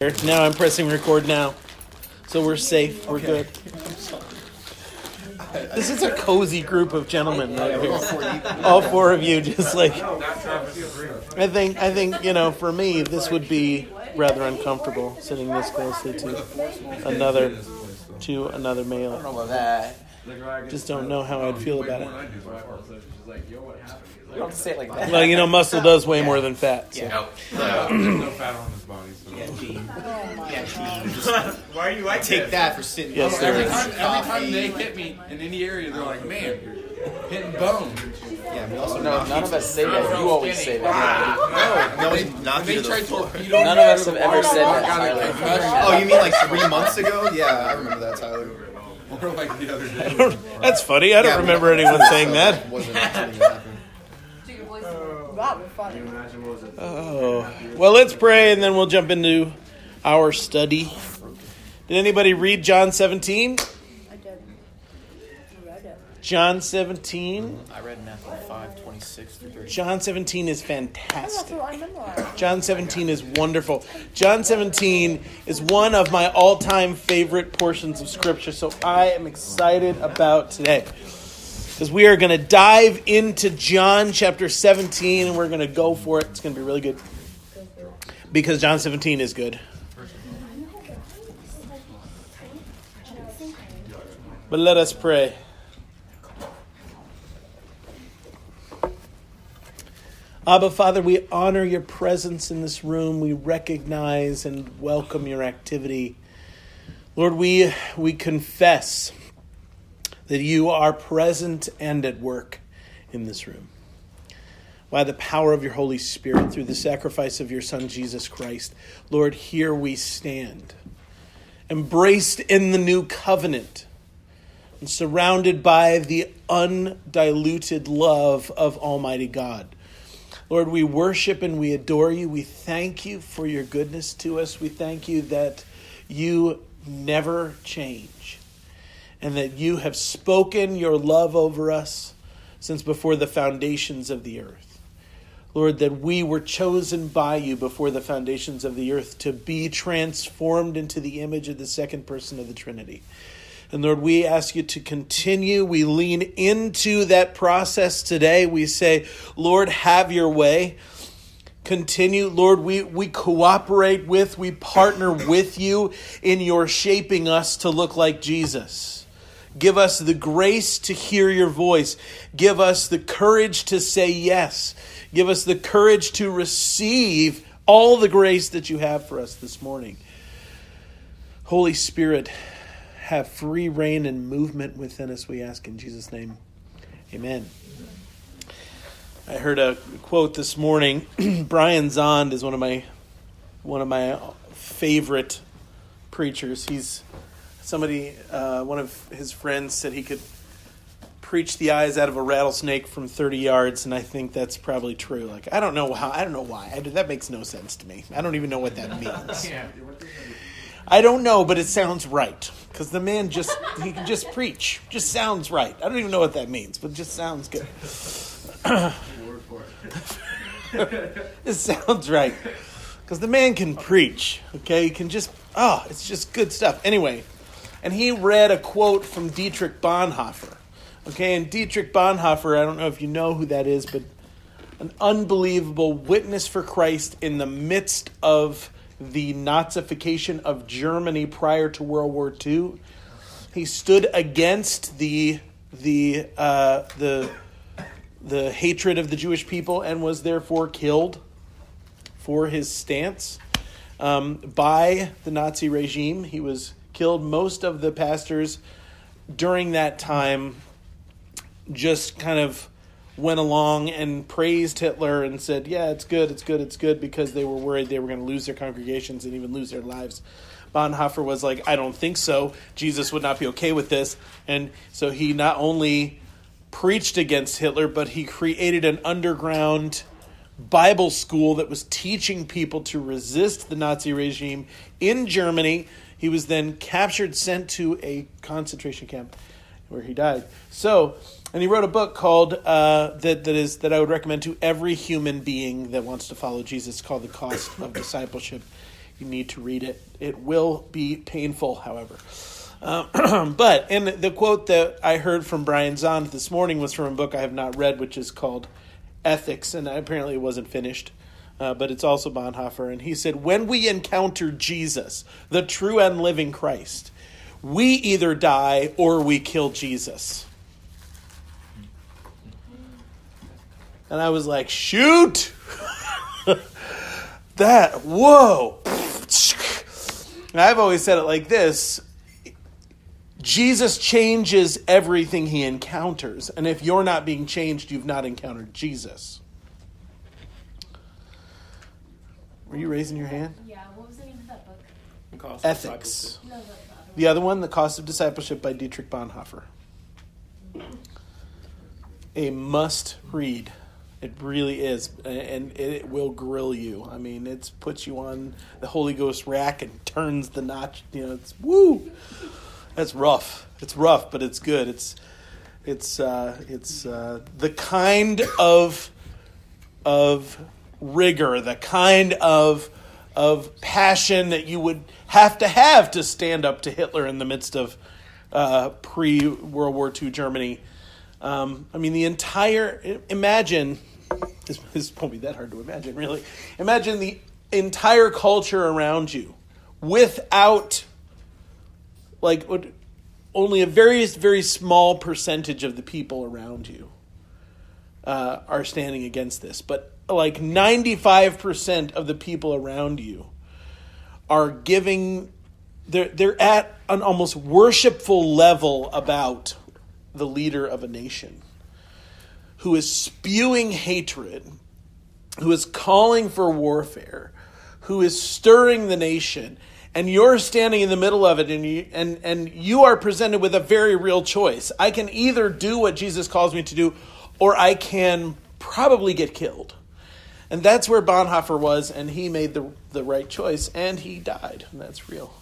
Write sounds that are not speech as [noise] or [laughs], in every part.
Now I'm pressing record now. So we're safe. We're good. This is a cozy group of gentlemen right here. All four of you just like I think I think, you know, for me this would be rather uncomfortable sitting this closely to another to another male. about that. Just don't know how I'd oh, feel about it. You don't say it like that. Well, you know, muscle does weigh more than fat. So. Yeah. no fat on his body. So. Yeah, Gene. [laughs] Oh yeah, Gene. [laughs] Why are you like Take that for sitting. Yes, there. there Every is. time, every time they hit me in any area, they're like, "Man, you're hitting bone." Yeah, we also no, none of us say that. You always say that. No, no, we knocked you to the floor. None of us have ever said oh that, Tyler. Oh, you mean like three months ago? Yeah, I remember that, Tyler. Or like the other day. That's funny. I don't Yeah, remember anyone saying that. Wasn't something that. That was funny. Oh. Well, let's pray and then we'll jump into our study. Did anybody read John 17? I did. I read it. John 17. Mm, I read Matthew 5, 26 through 30. John 17 is fantastic. what I memorized. John 17 is wonderful. John 17 is one of my all time favorite portions of Scripture, so I am excited about today. Because we are going to dive into John chapter 17 and we're going to go for it. It's going to be really good. Because John 17 is good. But let us pray. Abba, Father, we honor your presence in this room. We recognize and welcome your activity. Lord, we, we confess that you are present and at work in this room. By the power of your Holy Spirit, through the sacrifice of your Son, Jesus Christ, Lord, here we stand, embraced in the new covenant and surrounded by the undiluted love of Almighty God. Lord, we worship and we adore you. We thank you for your goodness to us. We thank you that you never change and that you have spoken your love over us since before the foundations of the earth. Lord, that we were chosen by you before the foundations of the earth to be transformed into the image of the second person of the Trinity. And Lord, we ask you to continue. We lean into that process today. We say, Lord, have your way. Continue, Lord, we, we cooperate with, we partner with you in your shaping us to look like Jesus. Give us the grace to hear your voice. Give us the courage to say yes. Give us the courage to receive all the grace that you have for us this morning. Holy Spirit, have free reign and movement within us, we ask in Jesus' name. Amen. I heard a quote this morning. [clears throat] Brian Zahnd is one of my one of my favorite preachers. He's somebody uh, one of his friends said he could preach the eyes out of a rattlesnake from 30 yards and I think that's probably true. Like I don't know how I don't know why. I, that makes no sense to me. I don't even know what that means. [laughs] I don't know, but it sounds right because the man just he can just preach. Just sounds right. I don't even know what that means, but just sounds good. [laughs] it sounds right because the man can preach. Okay, he can just oh, it's just good stuff. Anyway, and he read a quote from Dietrich Bonhoeffer. Okay, and Dietrich Bonhoeffer, I don't know if you know who that is, but an unbelievable witness for Christ in the midst of the Nazification of Germany prior to World War II. He stood against the the uh, the the hatred of the Jewish people and was therefore killed for his stance um, by the Nazi regime. He was killed. Most of the pastors during that time just kind of went along and praised Hitler and said, "Yeah, it's good, it's good, it's good," because they were worried they were going to lose their congregations and even lose their lives. Bonhoeffer was like, "I don't think so. Jesus would not be okay with this," and so he not only preached against Hitler, but he created an underground Bible school that was teaching people to resist the Nazi regime in Germany. He was then captured, sent to a concentration camp where he died. So, and he wrote a book called uh, that that is that I would recommend to every human being that wants to follow Jesus, called "The Cost of Discipleship." You need to read it. It will be painful, however. Um, [clears throat] but, and the quote that I heard from Brian Zahnd this morning was from a book I have not read, which is called Ethics, and apparently it wasn't finished. Uh, but it's also Bonhoeffer. And he said, When we encounter Jesus, the true and living Christ, we either die or we kill Jesus. And I was like, Shoot! [laughs] that, whoa! And I've always said it like this Jesus changes everything he encounters. And if you're not being changed, you've not encountered Jesus. Were you raising your hand? Yeah, what was the name of that book? Cost Ethics. No, the, the other The other one, The Cost of Discipleship by Dietrich Bonhoeffer. A must read. It really is. And it will grill you. I mean, it puts you on the Holy Ghost rack and turns the notch. You know, it's woo. That's rough. It's rough, but it's good. It's it's uh, it's uh, the kind of of rigor, the kind of of passion that you would have to have to stand up to Hitler in the midst of uh, pre World War II Germany. Um, I mean, the entire imagine this, this won't be that hard to imagine, really. Imagine the entire culture around you without like only a very very small percentage of the people around you uh, are standing against this, but like 95% of the people around you are giving they're they're at an almost worshipful level about the leader of a nation who is spewing hatred, who is calling for warfare, who is stirring the nation, and you're standing in the middle of it and you and and you are presented with a very real choice. I can either do what Jesus calls me to do or I can probably get killed. And that's where Bonhoeffer was, and he made the, the right choice, and he died. And that's real.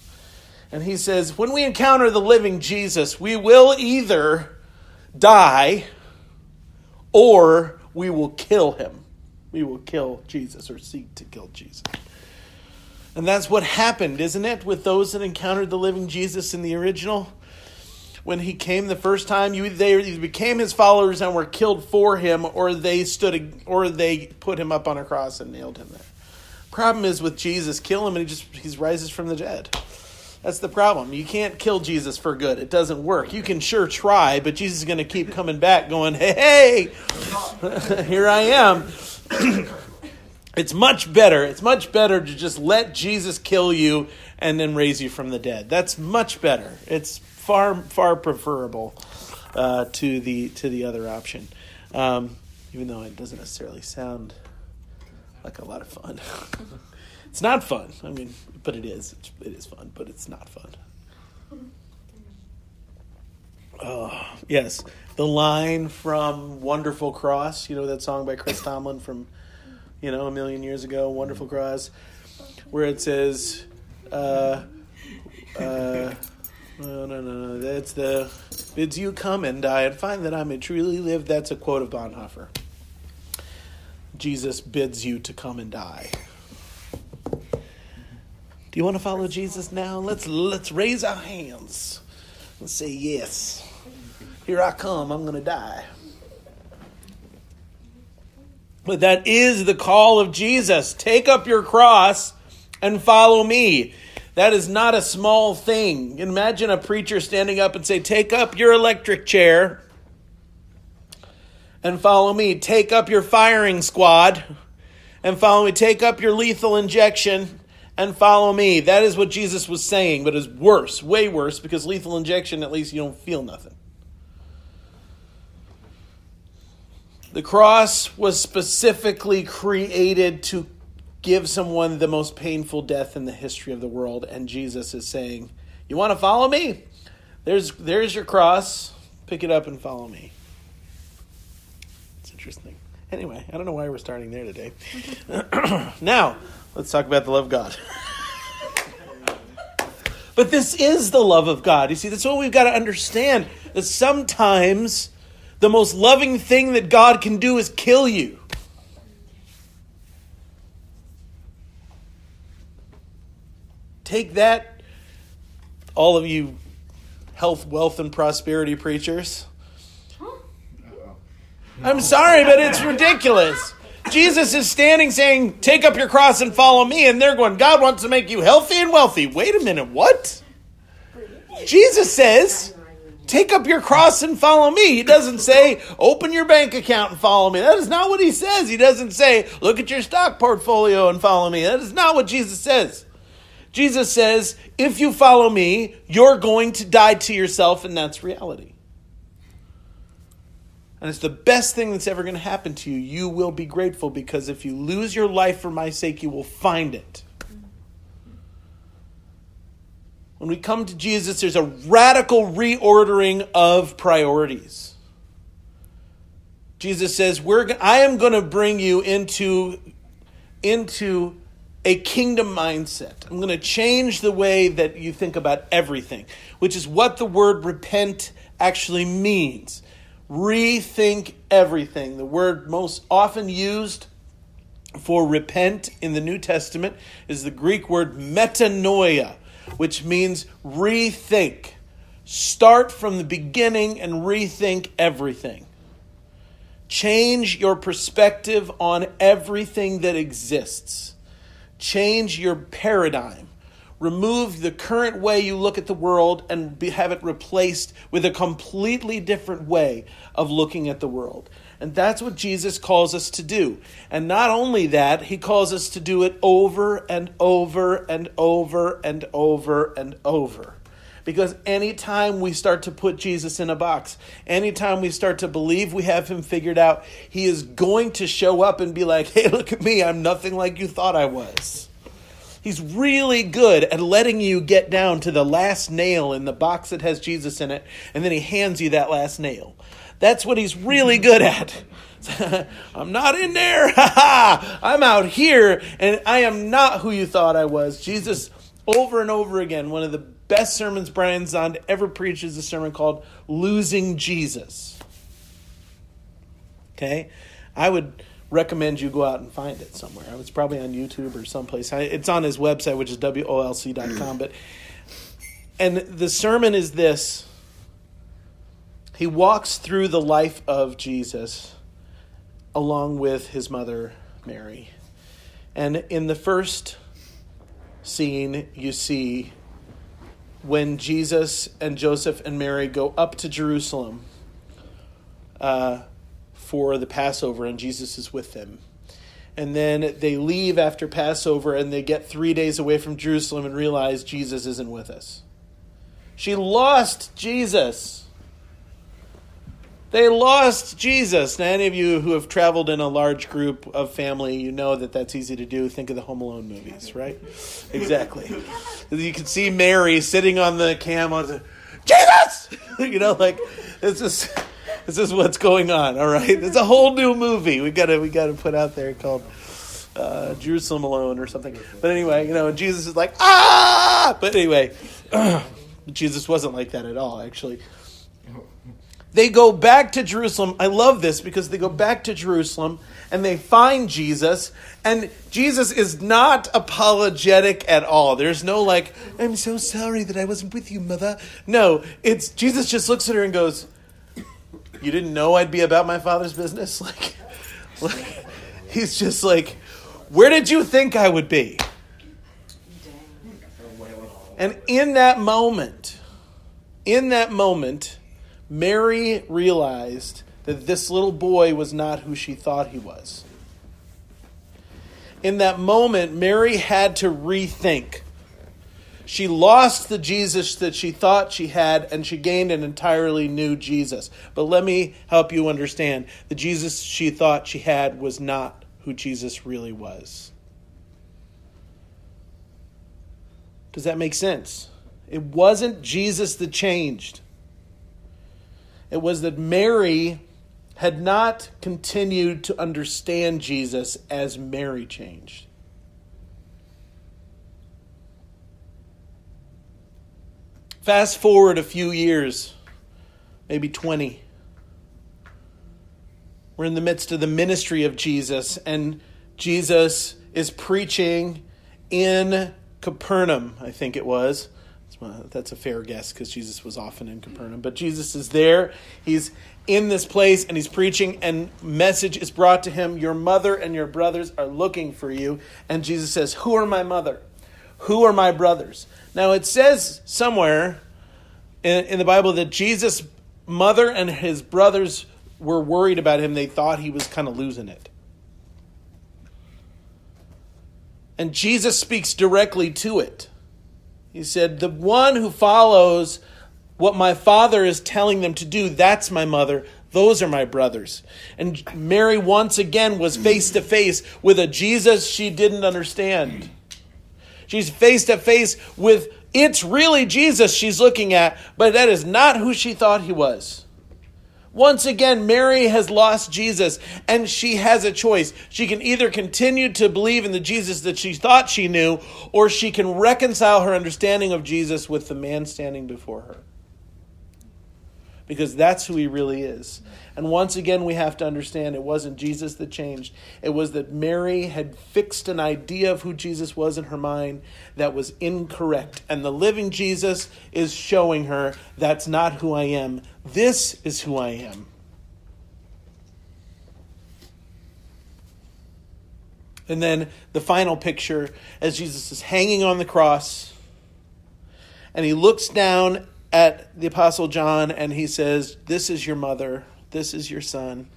And he says, when we encounter the living Jesus, we will either die or we will kill him. We will kill Jesus or seek to kill Jesus. And that's what happened, isn't it, with those that encountered the living Jesus in the original? When he came the first time, you they became his followers and were killed for him, or they stood, or they put him up on a cross and nailed him there. Problem is with Jesus, kill him and he just he rises from the dead. That's the problem. You can't kill Jesus for good. It doesn't work. You can sure try, but Jesus is going to keep coming back, going, "Hey, hey [laughs] here I am." [clears throat] it's much better. It's much better to just let Jesus kill you and then raise you from the dead. That's much better. It's far far preferable uh, to the to the other option, um, even though it doesn't necessarily sound like a lot of fun. [laughs] it's not fun. I mean, but it is. It is fun, but it's not fun. Oh yes, the line from "Wonderful Cross." You know that song by Chris Tomlin from you know a million years ago, "Wonderful Cross," where it says. Uh, uh, no, no, no, no. That's the bids you come and die and find that I may truly live. That's a quote of Bonhoeffer. Jesus bids you to come and die. You want to follow Jesus now? Let's let's raise our hands. Let's say yes. Here I come. I'm going to die. But that is the call of Jesus. Take up your cross and follow me. That is not a small thing. Imagine a preacher standing up and say, "Take up your electric chair and follow me. Take up your firing squad and follow me. Take up your lethal injection and follow me." That is what Jesus was saying, but it's worse, way worse because lethal injection at least you don't feel nothing. The cross was specifically created to give someone the most painful death in the history of the world and Jesus is saying, "You want to follow me? There's there's your cross. Pick it up and follow me." It's interesting. Anyway, I don't know why we're starting there today. [clears throat] now, let's talk about the love of God. but this is the love of God. You see, that's what we've got to understand. That sometimes the most loving thing that God can do is kill you. take that, all of you health, wealth, and prosperity preachers. I'm sorry, but it's ridiculous. Jesus is standing saying, Take up your cross and follow me. And they're going, God wants to make you healthy and wealthy. Wait a minute, what? Jesus says, Take up your cross and follow me. He doesn't say, Open your bank account and follow me. That is not what he says. He doesn't say, Look at your stock portfolio and follow me. That is not what Jesus says. Jesus says, If you follow me, you're going to die to yourself, and that's reality. And it's the best thing that's ever going to happen to you. You will be grateful because if you lose your life for my sake, you will find it. When we come to Jesus, there's a radical reordering of priorities. Jesus says, We're, I am going to bring you into, into a kingdom mindset. I'm going to change the way that you think about everything, which is what the word repent actually means. Rethink everything. The word most often used for repent in the New Testament is the Greek word metanoia, which means rethink. Start from the beginning and rethink everything. Change your perspective on everything that exists. Change your paradigm. Remove the current way you look at the world and be, have it replaced with a completely different way of looking at the world. And that's what Jesus calls us to do. And not only that, he calls us to do it over and over and over and over and over. Because anytime we start to put Jesus in a box, anytime we start to believe we have him figured out, he is going to show up and be like, hey, look at me, I'm nothing like you thought I was. He's really good at letting you get down to the last nail in the box that has Jesus in it, and then he hands you that last nail. That's what he's really [laughs] good at. [laughs] I'm not in there. [laughs] I'm out here, and I am not who you thought I was. Jesus, over and over again, one of the best sermons Brian Zahnd ever preached is a sermon called Losing Jesus. Okay? I would recommend you go out and find it somewhere. It's probably on YouTube or someplace. It's on his website, which is wolc.com. But and the sermon is this. He walks through the life of Jesus along with his mother Mary. And in the first scene, you see when Jesus and Joseph and Mary go up to Jerusalem uh, for the Passover, and Jesus is with them. And then they leave after Passover and they get three days away from Jerusalem and realize Jesus isn't with us. She lost Jesus. They lost Jesus. Now, any of you who have traveled in a large group of family, you know that that's easy to do. Think of the Home Alone movies, right? Exactly. You can see Mary sitting on the camel, Jesus! [laughs] you know, like this is this is what's going on. All right, it's a whole new movie. We gotta we gotta put out there called uh, Jerusalem Alone or something. But anyway, you know, Jesus is like ah. But anyway, [clears throat] Jesus wasn't like that at all. Actually, they go back to Jerusalem. I love this because they go back to Jerusalem and they find Jesus, and Jesus is not apologetic at all. There's no like, I'm so sorry that I wasn't with you, mother. No, it's Jesus just looks at her and goes, You didn't know I'd be about my father's business? [laughs] Like, like he's just like, Where did you think I would be? And in that moment, in that moment, Mary realized that this little boy was not who she thought he was. In that moment, Mary had to rethink. She lost the Jesus that she thought she had, and she gained an entirely new Jesus. But let me help you understand the Jesus she thought she had was not who Jesus really was. Does that make sense? It wasn't Jesus that changed. It was that Mary had not continued to understand Jesus as Mary changed. Fast forward a few years, maybe 20. We're in the midst of the ministry of Jesus, and Jesus is preaching in Capernaum, I think it was. That's a fair guess because Jesus was often in Capernaum. But Jesus is there. He's in this place and he's preaching, and message is brought to him Your mother and your brothers are looking for you. And Jesus says, Who are my mother? Who are my brothers? Now, it says somewhere in, in the Bible that Jesus' mother and his brothers were worried about him. They thought he was kind of losing it. And Jesus speaks directly to it. He said, The one who follows what my father is telling them to do, that's my mother. Those are my brothers. And Mary once again was face to face with a Jesus she didn't understand. She's face to face with it's really Jesus she's looking at, but that is not who she thought he was. Once again, Mary has lost Jesus and she has a choice. She can either continue to believe in the Jesus that she thought she knew, or she can reconcile her understanding of Jesus with the man standing before her. Because that's who he really is. And once again, we have to understand it wasn't Jesus that changed. It was that Mary had fixed an idea of who Jesus was in her mind that was incorrect. And the living Jesus is showing her that's not who I am. This is who I am. And then the final picture as Jesus is hanging on the cross and he looks down at the Apostle John and he says, This is your mother. This is your son.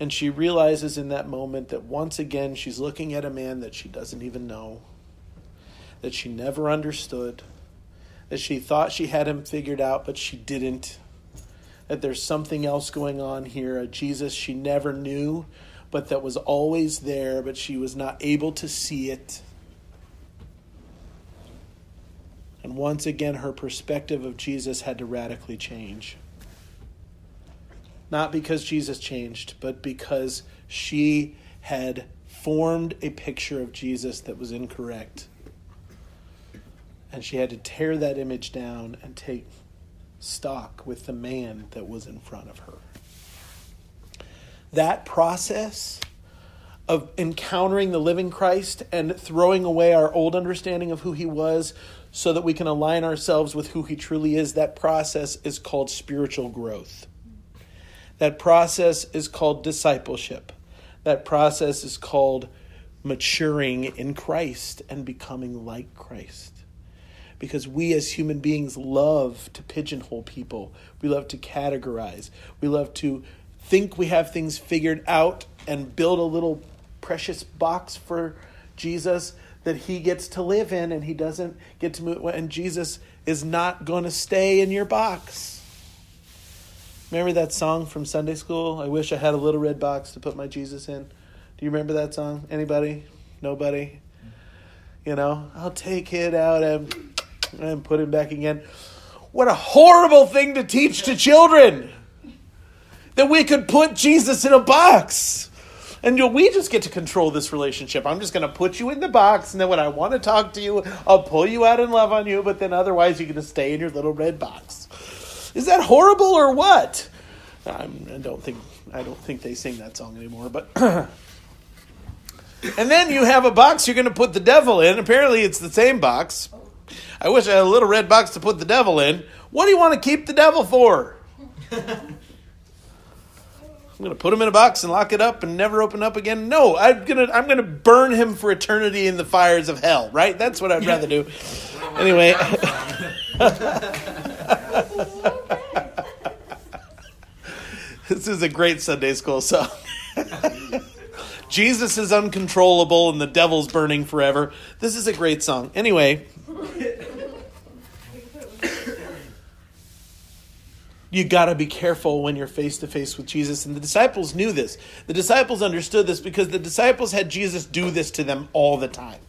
And she realizes in that moment that once again she's looking at a man that she doesn't even know, that she never understood, that she thought she had him figured out, but she didn't. That there's something else going on here, a Jesus she never knew, but that was always there, but she was not able to see it. And once again, her perspective of Jesus had to radically change. Not because Jesus changed, but because she had formed a picture of Jesus that was incorrect. And she had to tear that image down and take stock with the man that was in front of her. That process of encountering the living Christ and throwing away our old understanding of who he was so that we can align ourselves with who he truly is, that process is called spiritual growth. That process is called discipleship. That process is called maturing in Christ and becoming like Christ. Because we as human beings love to pigeonhole people, we love to categorize, we love to think we have things figured out and build a little precious box for Jesus that he gets to live in and he doesn't get to move and Jesus is not going to stay in your box. Remember that song from Sunday school? I wish I had a little red box to put my Jesus in. Do you remember that song? Anybody? Nobody? You know, I'll take it out and, and put it back again. What a horrible thing to teach to children! That we could put Jesus in a box. And you know, we just get to control this relationship. I'm just going to put you in the box, and then when I want to talk to you, I'll pull you out and love on you, but then otherwise you're going to stay in your little red box. Is that horrible or what? I'm, I don't think I don't think they sing that song anymore. But [coughs] and then you have a box you're going to put the devil in. Apparently, it's the same box. I wish I had a little red box to put the devil in. What do you want to keep the devil for? [laughs] I'm going to put him in a box and lock it up and never open up again. No, I'm going to I'm going to burn him for eternity in the fires of hell. Right? That's what I'd rather do. Anyway. [laughs] this is a great Sunday school song. [laughs] Jesus is uncontrollable and the devil's burning forever. This is a great song. Anyway, you got to be careful when you're face to face with Jesus. And the disciples knew this. The disciples understood this because the disciples had Jesus do this to them all the time.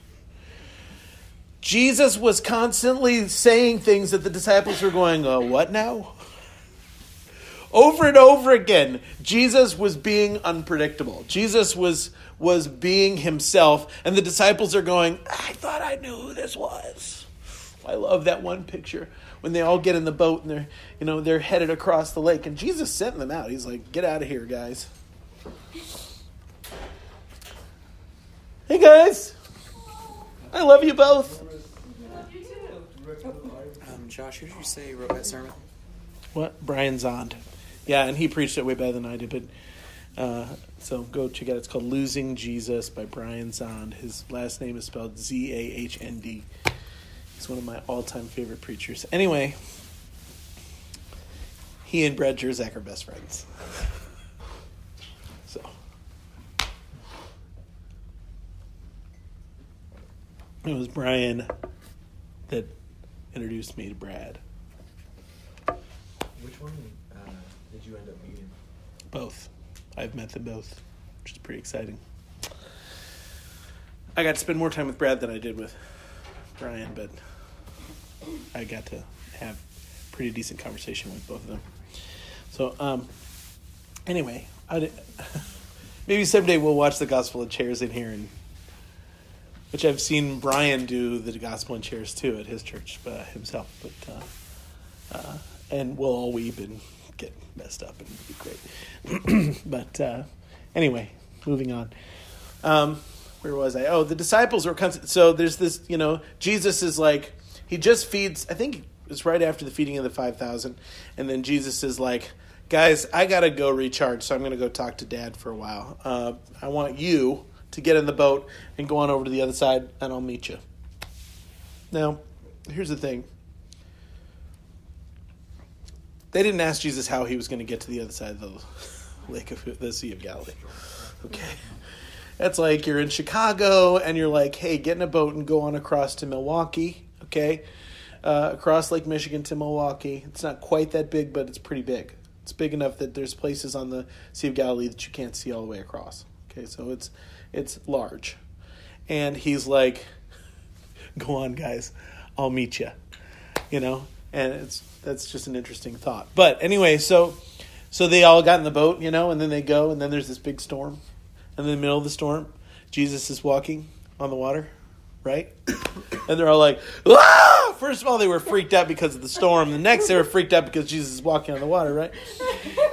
Jesus was constantly saying things that the disciples were going, uh, What now? Over and over again, Jesus was being unpredictable. Jesus was was being himself, and the disciples are going, I thought I knew who this was. I love that one picture when they all get in the boat and they're, you know, they're headed across the lake, and Jesus sent them out. He's like, "Get out of here, guys." Hey guys, I love you both. Um, Josh, who did you say wrote that sermon? What? Brian Zahnd. Yeah, and he preached it way better than I did. But uh, so go check it out. It's called "Losing Jesus" by Brian Zahnd. His last name is spelled Z A H N D. He's one of my all-time favorite preachers. Anyway, he and Brad Jersak are best friends. [laughs] So. It was Brian that introduced me to Brad. Which one uh, did you end up meeting? Both. I've met them both, which is pretty exciting. I got to spend more time with Brad than I did with Brian, but I got to have pretty decent conversation with both of them. So, um, anyway, I [laughs] maybe someday we'll watch the Gospel of Chairs in here, and which I've seen Brian do the Gospel in Chairs too at his church uh, himself, but uh, uh, and we'll all weep and get messed up and it'll be great. [clears throat] but uh, anyway, moving on. Um, where was I? Oh, the disciples were. So there's this, you know, Jesus is like, he just feeds, I think it's right after the feeding of the 5,000. And then Jesus is like, guys, I got to go recharge. So I'm to go talk to dad for a while. Uh, I want you to get in the boat and go on over to the other side and I'll meet you. Now, here's the thing. They didn't ask Jesus how he was going to get to the other side of the [laughs] lake of the Sea of Galilee. Okay. That's like you're in Chicago and you're like, hey, get in a boat and go on across to Milwaukee, okay? Uh, across Lake Michigan to Milwaukee. It's not quite that big, but it's pretty big. It's big enough that there's places on the Sea of Galilee that you can't see all the way across. Okay, so it's it's large. And he's like, [laughs] go on, guys, I'll meet you. You know, and it's that's just an interesting thought. But anyway, so so they all got in the boat, you know, and then they go, and then there's this big storm. And in the middle of the storm, Jesus is walking on the water, right? [coughs] And they're all like, ah! First of all, they were freaked out because of the storm. The next, they were freaked out because Jesus is walking on the water, right?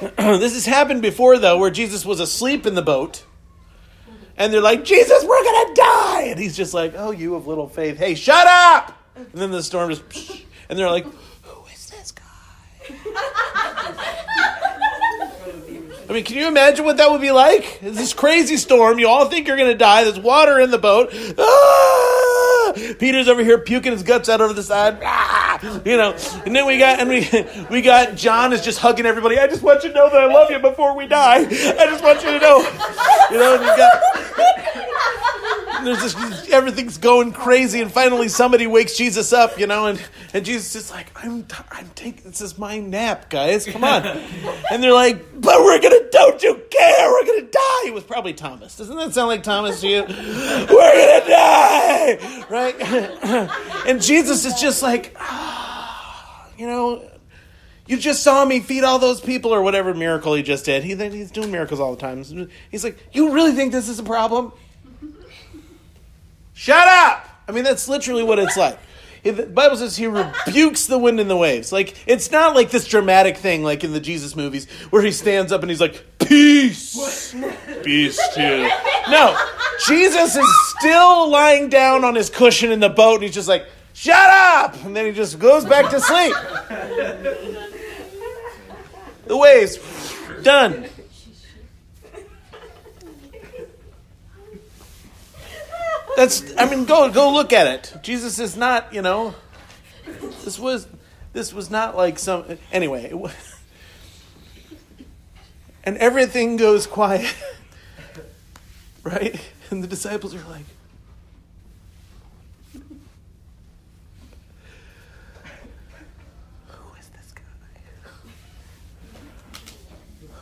[coughs] this has happened before, though, where Jesus was asleep in the boat. And they're like, Jesus, we're going to die. And he's just like, oh, you of little faith. Hey, shut up. And then the storm just, [laughs] and they're like, who is this guy? [laughs] I mean, can you imagine what that would be like? It's this crazy storm. You all think you're going to die. There's water in the boat. Ah! Peter's over here puking his guts out over the side. Ah! You know, and then we got and we we got John is just hugging everybody. I just want you to know that I love you before we die. I just want you to know. You know, you got there's this, everything's going crazy, and finally somebody wakes Jesus up, you know, and, and Jesus is like, I'm, I'm taking, this is my nap, guys, come on. and they're like, but we're gonna, don't you care, we're gonna die. It was probably Thomas. Doesn't that sound like Thomas to you? we're gonna die, right? [laughs] and Jesus is just like, ah, you know, you just saw me feed all those people or whatever miracle he just did. He, he's doing miracles all the time. He's like, you really think this is a problem? Shut up! I mean, that's literally what it's like. [laughs] The Bible says he rebukes the wind and the waves. Like, it's not like this dramatic thing like in the Jesus movies where he stands up and he's like, Peace! [laughs] Peace to you. No, Jesus is still lying down on his cushion in the boat and he's just like, Shut up! And then he just goes back to sleep. [laughs] The waves, done. That's I mean go go look at it. Jesus is not, you know, this was this was not like some anyway. It, wa- and everything goes quiet. [laughs] Right? And the disciples are like Who is this guy?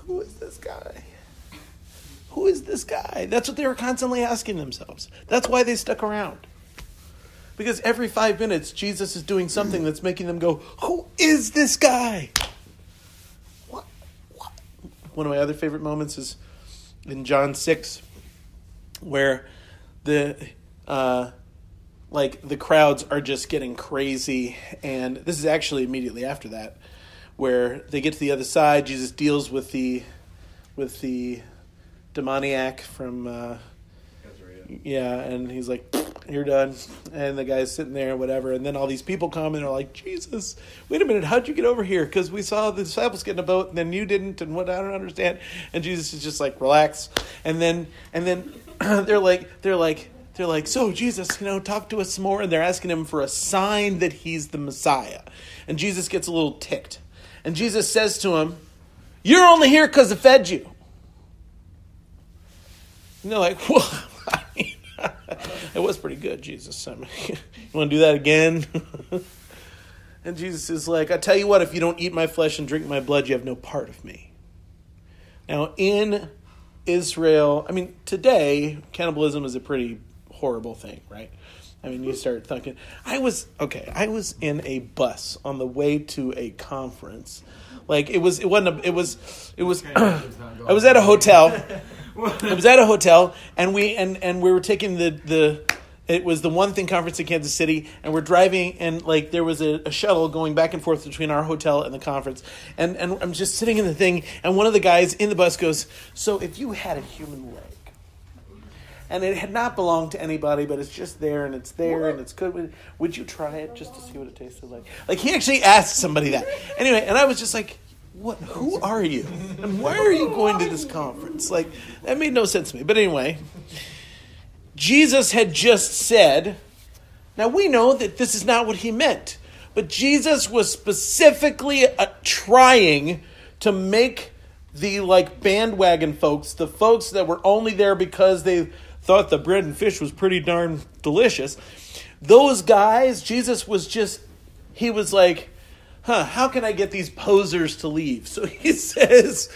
Who is this guy? Who is this guy? That's what they were constantly asking themselves. That's why they stuck around. Because every five minutes, Jesus is doing something that's making them go, Who is this guy? What? what? One of my other favorite moments is in John 6, where the. Uh, like the crowds are just getting crazy and this is actually immediately after that where they get to the other side jesus deals with the with the demoniac from uh, yeah and he's like you're done. And the guy's sitting there whatever. And then all these people come and they're like, Jesus, wait a minute, how'd you get over here? Because we saw the disciples get in a boat and then you didn't, and what I don't understand. And Jesus is just like, relax. And then and then [clears throat] they're like they're like they're like, so Jesus, you know, talk to us some more. And they're asking him for a sign that he's the Messiah. And Jesus gets a little ticked. And Jesus says to him, You're only here because I fed you. And they're like, well, I mean, it was pretty good, Jesus. I mean, [laughs] you want to do that again? [laughs] and Jesus is like, I tell you what, if you don't eat my flesh and drink my blood, you have no part of me. Now, in Israel, I mean, today, cannibalism is a pretty horrible thing, right? I mean, you start thinking. I was okay. I was in a bus on the way to a conference. Like it was. It wasn't. A, it was. It was. [clears throat] I was at a hotel. [laughs] I was at a hotel, and we and and we were taking the the. It was the one thing conference in Kansas City, and we're driving, and like there was a, a shuttle going back and forth between our hotel and the conference, and and I'm just sitting in the thing, and one of the guys in the bus goes, "So if you had a human leg." and it had not belonged to anybody, but it's just there and it's there and it's good. Would you try it just to see what it tasted like? Like he actually asked somebody that. Anyway, and I was just like, "What? Who are you? And why are you going to this conference?" Like that made no sense to me. But anyway, Jesus had just said. Now we know that this is not what he meant, but Jesus was specifically uh, trying to make the like bandwagon folks, the folks that were only there because they thought the bread and fish was pretty darn delicious. Those guys, Jesus was just, he was like, huh, how can I get these posers to leave? So he [laughs] says,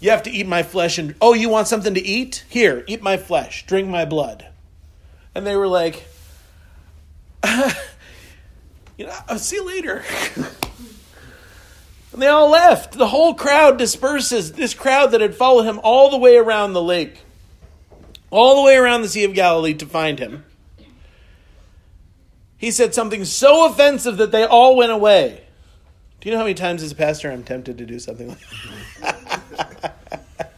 you have to eat my flesh and, oh, you want something to eat? Here, eat my flesh, drink my blood. And they were like, [laughs] you know, I'll see you later. [laughs] and they all left. The whole crowd disperses. This crowd that had followed him all the way around the lake all the way around the Sea of Galilee to find him. He said something so offensive that they all went away. Do you know how many times as a pastor I'm tempted to do something like that?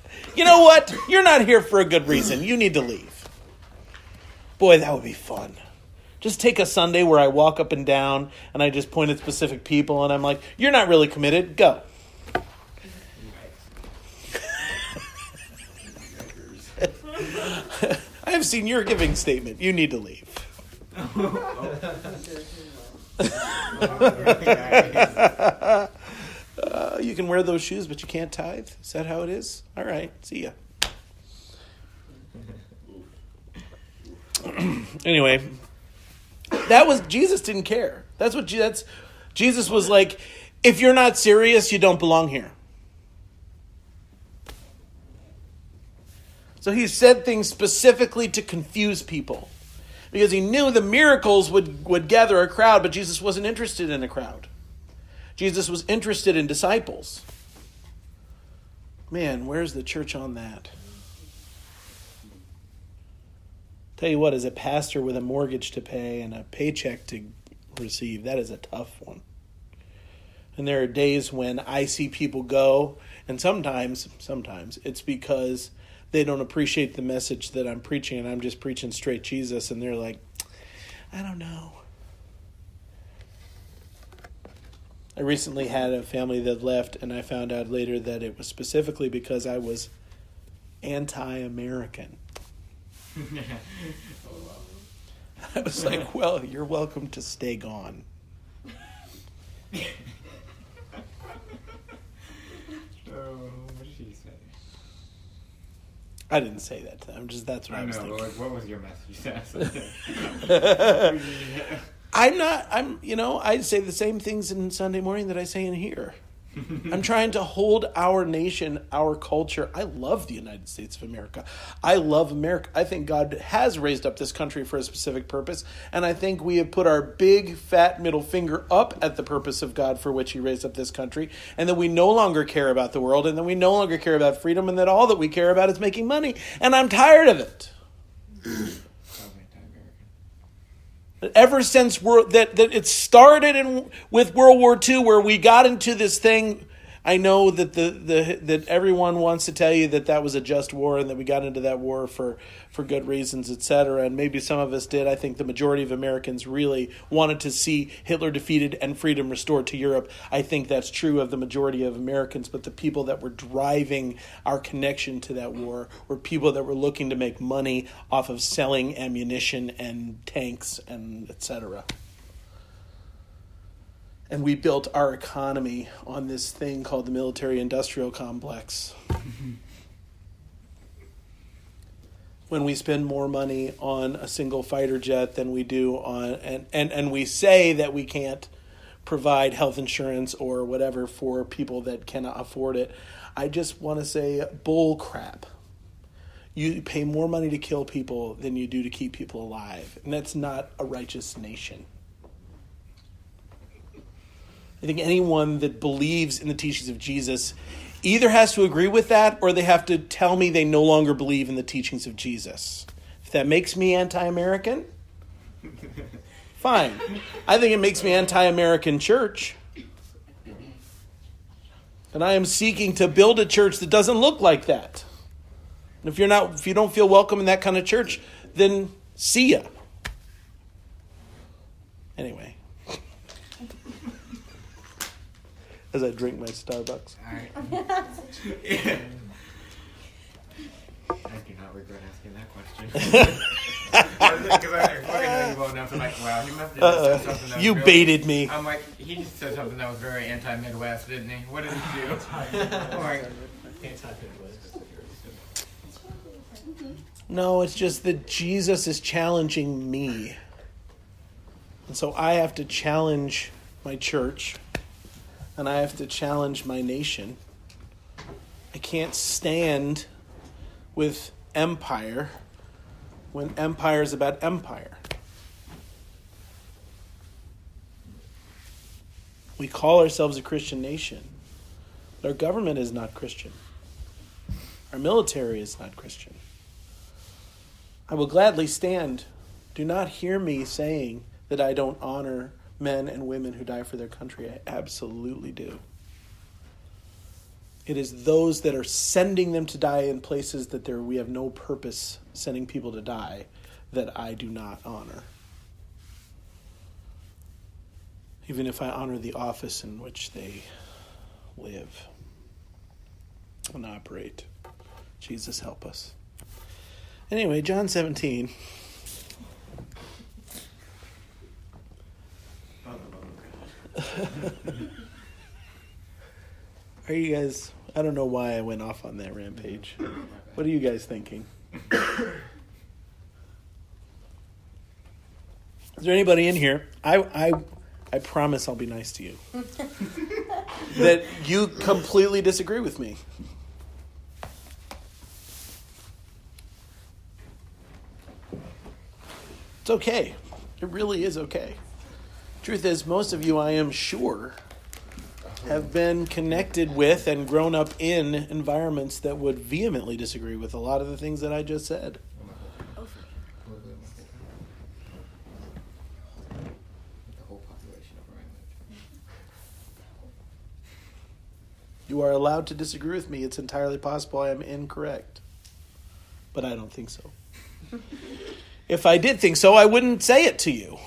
[laughs] you know what? You're not here for a good reason. You need to leave. Boy, that would be fun. Just take a Sunday where I walk up and down and I just point at specific people and I'm like, you're not really committed. Go. [laughs] I have seen your giving statement. You need to leave. [laughs] [laughs] uh, you can wear those shoes, but you can't tithe. Is that how it is? All right. See ya. [clears throat] anyway, that was Jesus didn't care. That's what that's Jesus was like. If you're not serious, you don't belong here. So he said things specifically to confuse people because he knew the miracles would, would gather a crowd, but Jesus wasn't interested in a crowd. Jesus was interested in disciples. Man, where's the church on that? Tell you what, as a pastor with a mortgage to pay and a paycheck to receive, that is a tough one. And there are days when I see people go, and sometimes, sometimes it's because they don't appreciate the message that I'm preaching and I'm just preaching straight Jesus and they're like, I don't know. I recently had a family that left and I found out later that it was specifically because I was anti-American. [laughs] Oh, I was like, well, you're welcome to stay gone. [laughs] I didn't say that to them. Just that's what I, I was know, thinking. but like, what was your message? [laughs] [laughs] I'm not. I'm. You know, I say the same things in Sunday morning that I say in here. I'm trying to hold our nation, our culture. I love the United States of America. I love America. I think God has raised up this country for a specific purpose, and I think we have put our big fat middle finger up at the purpose of God for which He raised up this country, and that we no longer care about the world, and that we no longer care about freedom, and that all that we care about is making money. And I'm tired of it. Ever since that, that it started in, with World War II, where we got into this thing I know that the, the that everyone wants to tell you that that was a just war and that we got into that war for for good reasons, etc. And maybe some of us did. I think the majority of Americans really wanted to see Hitler defeated and freedom restored to Europe. I think that's true of the majority of Americans, but the people that were driving our connection to that war were people that were looking to make money off of selling ammunition and tanks and etc and we built our economy on this thing called the military industrial complex. [laughs] when we spend more money on a single fighter jet than we do on and, and, and we say that we can't provide health insurance or whatever for people that cannot afford it. I just want to say bull crap. You pay more money to kill people than you do to keep people alive. And that's not a righteous nation. I think anyone that believes in the teachings of Jesus either has to agree with that or they have to tell me they no longer believe in the teachings of Jesus. If that makes me anti American, [laughs] fine. I think it makes me anti American church. And I am seeking to build a church that doesn't look like that. And if you're not if you don't feel welcome in that kind of church, then see ya. Anyway. As I drink my Starbucks. Alright. I do not regret asking that question. Because [laughs] I fucking think about it now, so I'm like, wow, he must have Uh, said something that was you really- baited me. I'm like, he just said something that was very anti-Midwest, didn't he? What did he do? I'm like, No, it's just that Jesus is challenging me. And so I have to challenge my church and I have to challenge my nation. I can't stand with empire when empire is about empire. We call ourselves a Christian nation, but our government is not Christian. Our military is not Christian. I will gladly stand. Do not hear me saying that I don't honor men and women who die for their country. I absolutely do. It is those that are sending them to die in places that there we have no purpose sending people to die that I do not honor. Even if I honor the office in which they live and operate. Jesus help us. Anyway, John 17. [laughs] Are you guys? I don't know why I went off on that rampage. What are you guys thinking? Is there anybody in here? I I I promise I'll be nice to you. that you completely disagree with me. It's okay. It really is okay. Truth is, most of you, I am sure, have been connected with and grown up in environments that would vehemently disagree with a lot of the things that I just said. the whole population of Rhineland. You are allowed to disagree with me. It's entirely possible I am incorrect. But I don't think so. [laughs] if I did think so, I wouldn't say it to you.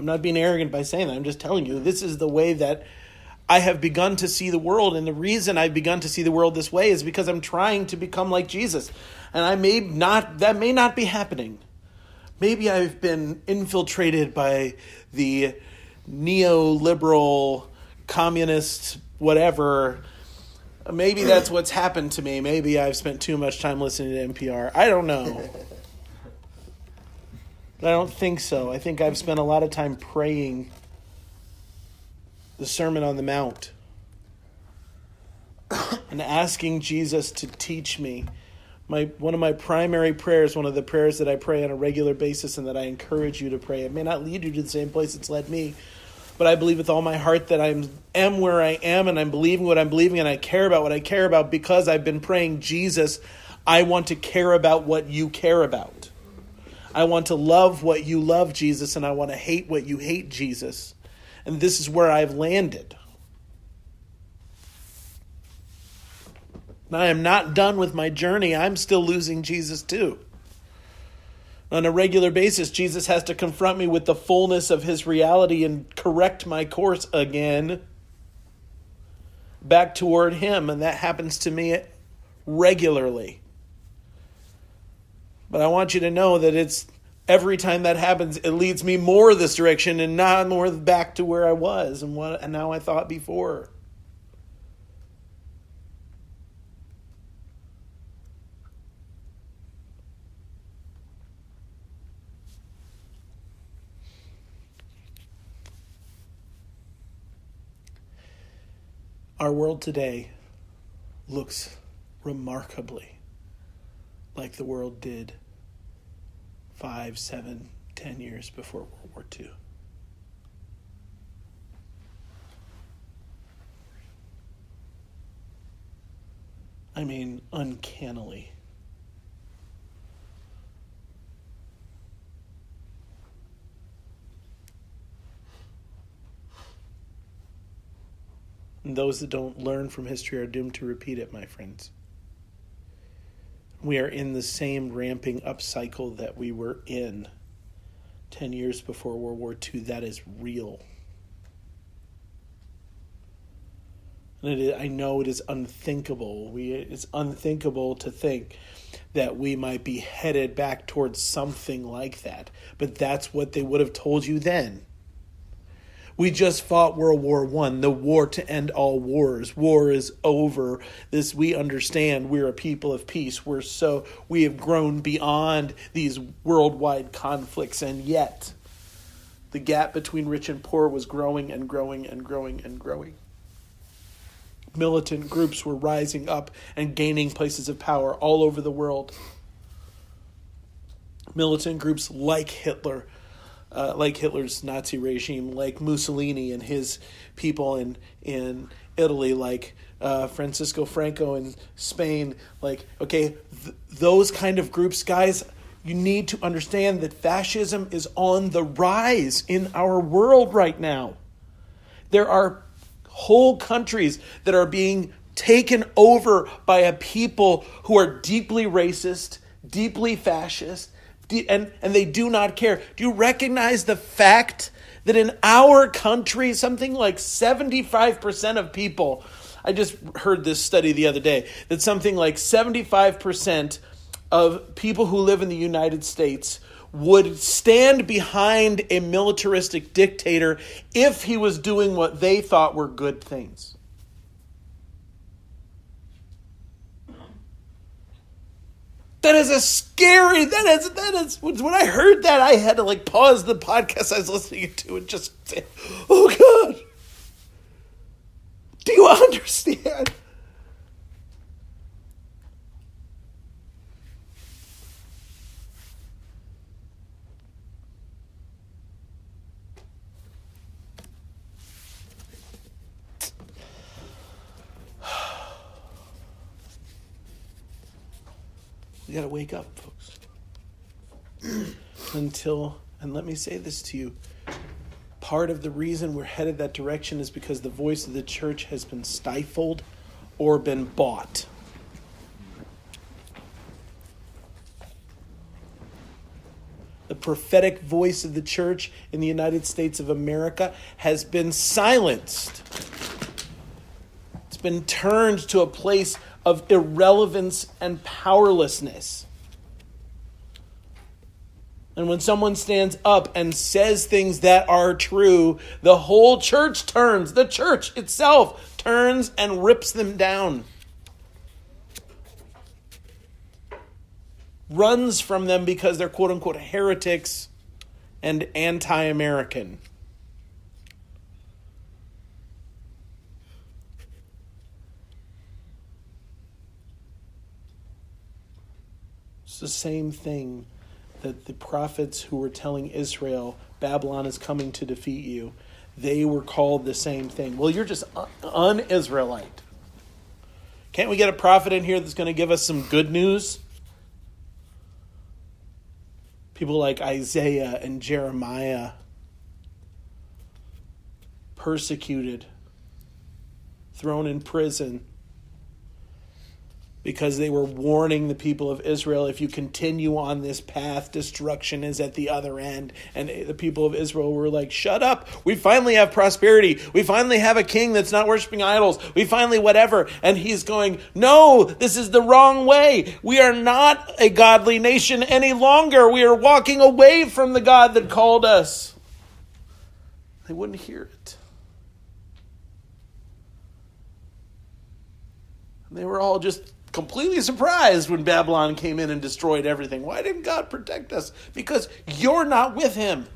I'm not being arrogant by saying that. I'm just telling you this is the way that I have begun to see the world. And the reason I've begun to see the world this way is because I'm trying to become like Jesus. And I may not, that may not be happening. Maybe I've been infiltrated by the neoliberal, communist, whatever. Maybe that's what's happened to me. Maybe I've spent too much time listening to NPR. I don't know. [laughs] But I don't think so. I think I've spent a lot of time praying the Sermon on the Mount [coughs] and asking Jesus to teach me. My one of my primary prayers, one of the prayers that I pray on a regular basis and that I encourage you to pray. It may not lead you to the same place it's led me, but I believe with all my heart that I am where I am and I'm believing what I'm believing and I care about what I care about because I've been praying Jesus, I want to care about what you care about. I want to love what you love, Jesus, and I want to hate what you hate, Jesus. And this is where I've landed. And I am not done with my journey. I'm still losing Jesus too. On a regular basis, Jesus has to confront me with the fullness of his reality and correct my course again back toward him. And that happens to me regularly. But I want you to know that it's every time that happens, it leads me more this direction and not more back to where I was and what and how I thought before. Our world today looks remarkably like the world did five, seven, ten years before World War II. I mean, uncannily. And those that don't learn from history are doomed to repeat it, my friends. We are in the same ramping up cycle that we were in 10 years before World War II. That is real. And I know it is unthinkable. We, it's unthinkable to think that we might be headed back towards something like that. But that's what they would have told you then. We just fought World War One, the war to end all wars. War is over. This we understand. We're a people of peace. We're so we have grown beyond these worldwide conflicts, and yet the gap between rich and poor was growing and growing and growing and growing. Militant groups were rising up and gaining places of power all over the world. Militant groups like Hitler uh, like Hitler's Nazi regime, like Mussolini and his people in in Italy, like uh, Francisco Franco in Spain. Like, okay, th- those kind of groups, guys. You need to understand that fascism is on the rise in our world right now. There are whole countries that are being taken over by a people who are deeply racist, deeply fascist, and, and they do not care. Do you recognize the fact that in our country, something like 75% of people, I just heard this study the other day, that something like 75% of people who live in the United States would stand behind a militaristic dictator if he was doing what they thought were good things. That is a scary. That is that is when I heard that I had to like pause the podcast I was listening to and just say, "Oh God, do you [laughs] understand?" Wake up, folks. [clears throat] Until, and let me say this to you part of the reason we're headed that direction is because the voice of the church has been stifled or been bought. The prophetic voice of the church in the United States of America has been silenced. It's been turned to a place of irrelevance and powerlessness. And when someone stands up and says things that are true, the whole church turns, the church itself turns and rips them down. Runs from them because they're quote unquote heretics and anti American. It's the same thing that the prophets who were telling Israel, Babylon is coming to defeat you, they were called the same thing. Well, you're just un Israelite. Can't we get a prophet in here that's going to give us some good news? People like Isaiah and Jeremiah, persecuted, thrown in prison because they were warning the people of Israel if you continue on this path, destruction is at the other end. And the people of Israel were like, Shut up. We finally have prosperity. We finally have a king that's not worshiping idols. We finally, whatever. And he's going, No, this is the wrong way. We are not a godly nation any longer. We are walking away from the God that called us. They wouldn't hear it. They were all just completely surprised when Babylon came in and destroyed everything. Why didn't God protect us? Because you're not with him.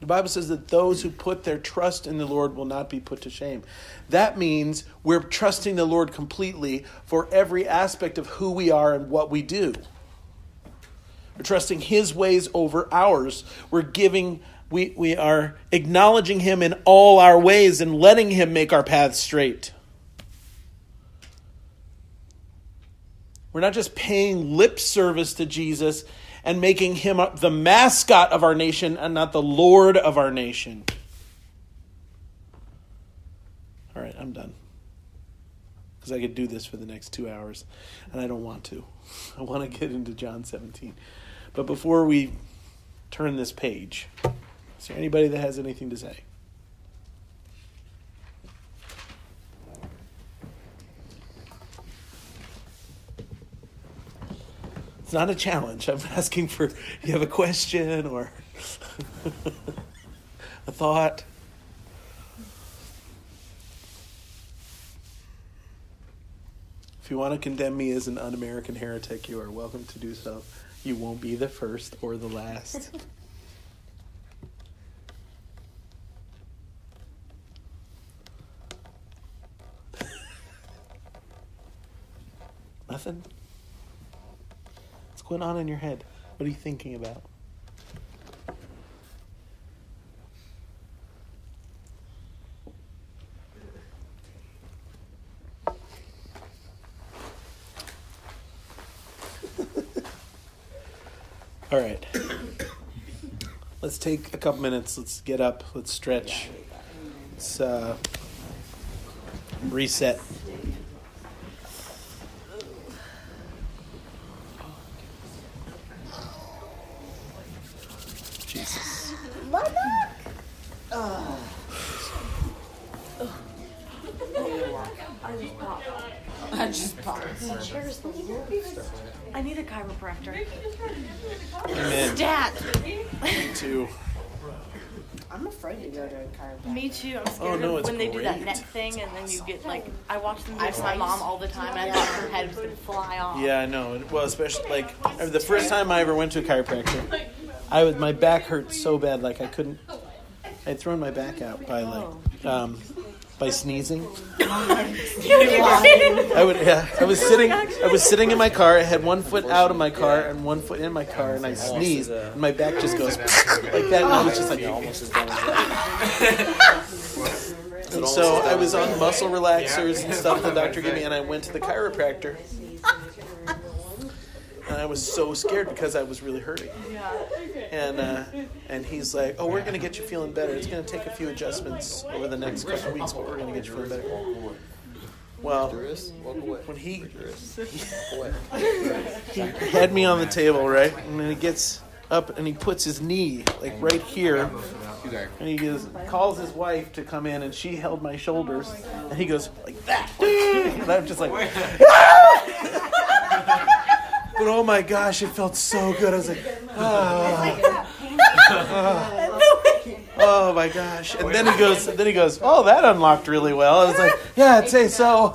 The Bible says that those who put their trust in the Lord will not be put to shame. That means we're trusting the Lord completely for every aspect of who we are and what we do. We're trusting His ways over ours. We're giving we, we are acknowledging him in all our ways and letting him make our paths straight. We're not just paying lip service to Jesus and making him the mascot of our nation and not the Lord of our nation. All right, I'm done. Because I could do this for the next two hours, and I don't want to. [laughs] I want to get into John 17. But before we turn this page, is there anybody that has anything to say? It's not a challenge. I'm [laughs] asking for you have a question or [laughs] a thought. If you want to condemn me as an un American heretic, you are welcome to do so. You won't be the first or the last. [laughs] Nothing? What's going on in your head? What are you thinking about? [laughs] All right. Let's take a couple minutes. Let's get up. Let's stretch. Let's uh, reset. Jesus. My back. I just popped. I need a chiropractor. Amen. Stat. Two. I'm afraid to go to a chiropractor. Me too. I'm scared Oh, no, of it's when they do that great. neck thing and then you get like I watch them do it to I- my mom all the time and I thought her head was gonna fly off. Yeah, I know. Well, especially like the first time I ever went to a chiropractor, I was my back hurt so bad, like I couldn't. I had thrown my back out by like um, by sneezing. [laughs] I would. Yeah, I was sitting. I was sitting in my car. I had one foot out of my car and one foot in my car, and I sneezed, and my back just goes [laughs] like that. And I was just like, [laughs] And so I was on muscle relaxers and stuff the [laughs] doctor gave me, and I went to the chiropractor. And I was so scared because I was really hurting. And uh, and he's like, "Oh, we're gonna get you feeling better. It's gonna take a few adjustments over the next couple of weeks, but we're gonna get you feeling better." Well, when he [laughs] he had me on the table, right, and then he gets up and he puts his knee like right here, and he goes, calls his wife to come in, and she held my shoulders, and he goes like that, [laughs] and I'm just like, [laughs] but oh my gosh, it felt so good. I was like, oh, [laughs] oh my gosh, and then he goes, then he goes, oh, that unlocked really well. I was like, yeah, I'd say so.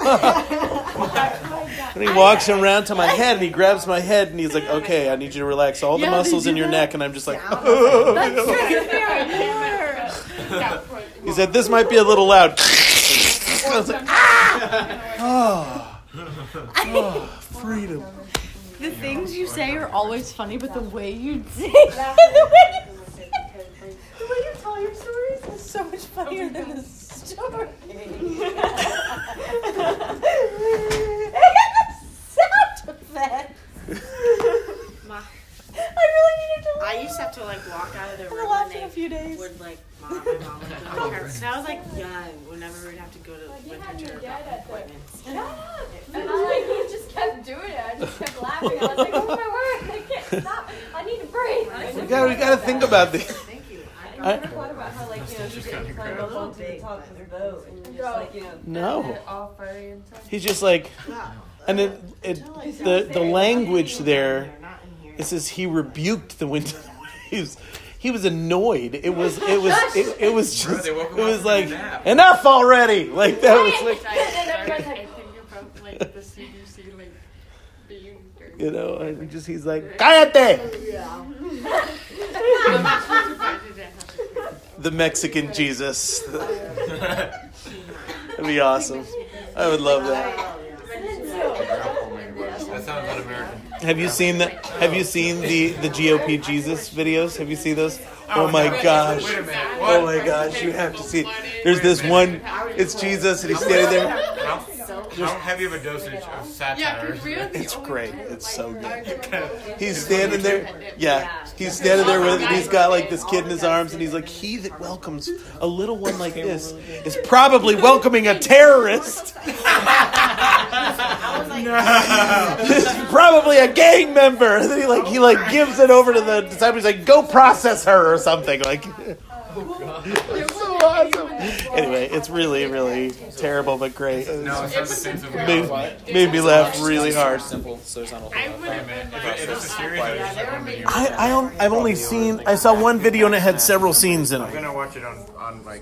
And he walks around to my head and he grabs my head and he's like, "Okay, I need you to relax all the Yeah, they muscles do in your that. neck." And I'm just like, "Oh!" [laughs] he said, "This might be a little loud." [laughs] I was like, "Oh, oh, freedom." The things you say are always funny, but the way you [laughs] say the way you tell your stories is so much funnier than the story. Oh Sound effect. [laughs] I really needed to. I used used to have to like walk out of their I room laughed and in a few days. would like mom, my mom would go to her. And [laughs] I was like young. Whenever we'd have to go to with her to her doctor's appointments. [laughs] And I like he just kept doing it. I just kept laughing. I was like, oh my word, I can't stop. I need to breathe. We gotta, we gotta think about this. Thank you. I I- never thought about how like you know he didn't climb up onto the top of the boat and you're just like you know No. All furry and stuff. He's just like, and it, it the the language there. They're not in here. It says he rebuked the wind and [laughs] the waves. He was annoyed. It was it was it, it was just they woke him it was like enough already. Like that was like [laughs] and everybody's I like, [laughs] think about like the CDC like being you know. And just he's like cállate. The Mexican Jesus. [laughs] That'd be awesome. I would love that. That sounds un-American. Have you seen the Have you seen the the GOP Jesus videos? Have you seen those? Oh, oh my gosh! Wait a minute. Oh my gosh! You have to see. There's this one. It's Jesus, and he's standing there. How, how heavy of a dosage of satire is it? It's great. It's so good. He's standing there. Yeah, he's standing there with. He's got like this kid in his arms, and he's like, "He that welcomes a little one like this is probably welcoming a [laughs] terrorist. [laughs] This is [laughs] probably a gang member." And then he like he like gives it over to the disciples. He's like, "Go process her or something." Like. oh, it's so awesome. [laughs] Anyway, it's really, really terrible but great. No, it's not the same as Made, made me laugh really hard. Simple, so there's not a whole I lot. would have been If, it, if it's a series, I just recommend you. I, I on- I've only seen I saw one video and it had several scenes in it. I'm it. gonna watch it on on like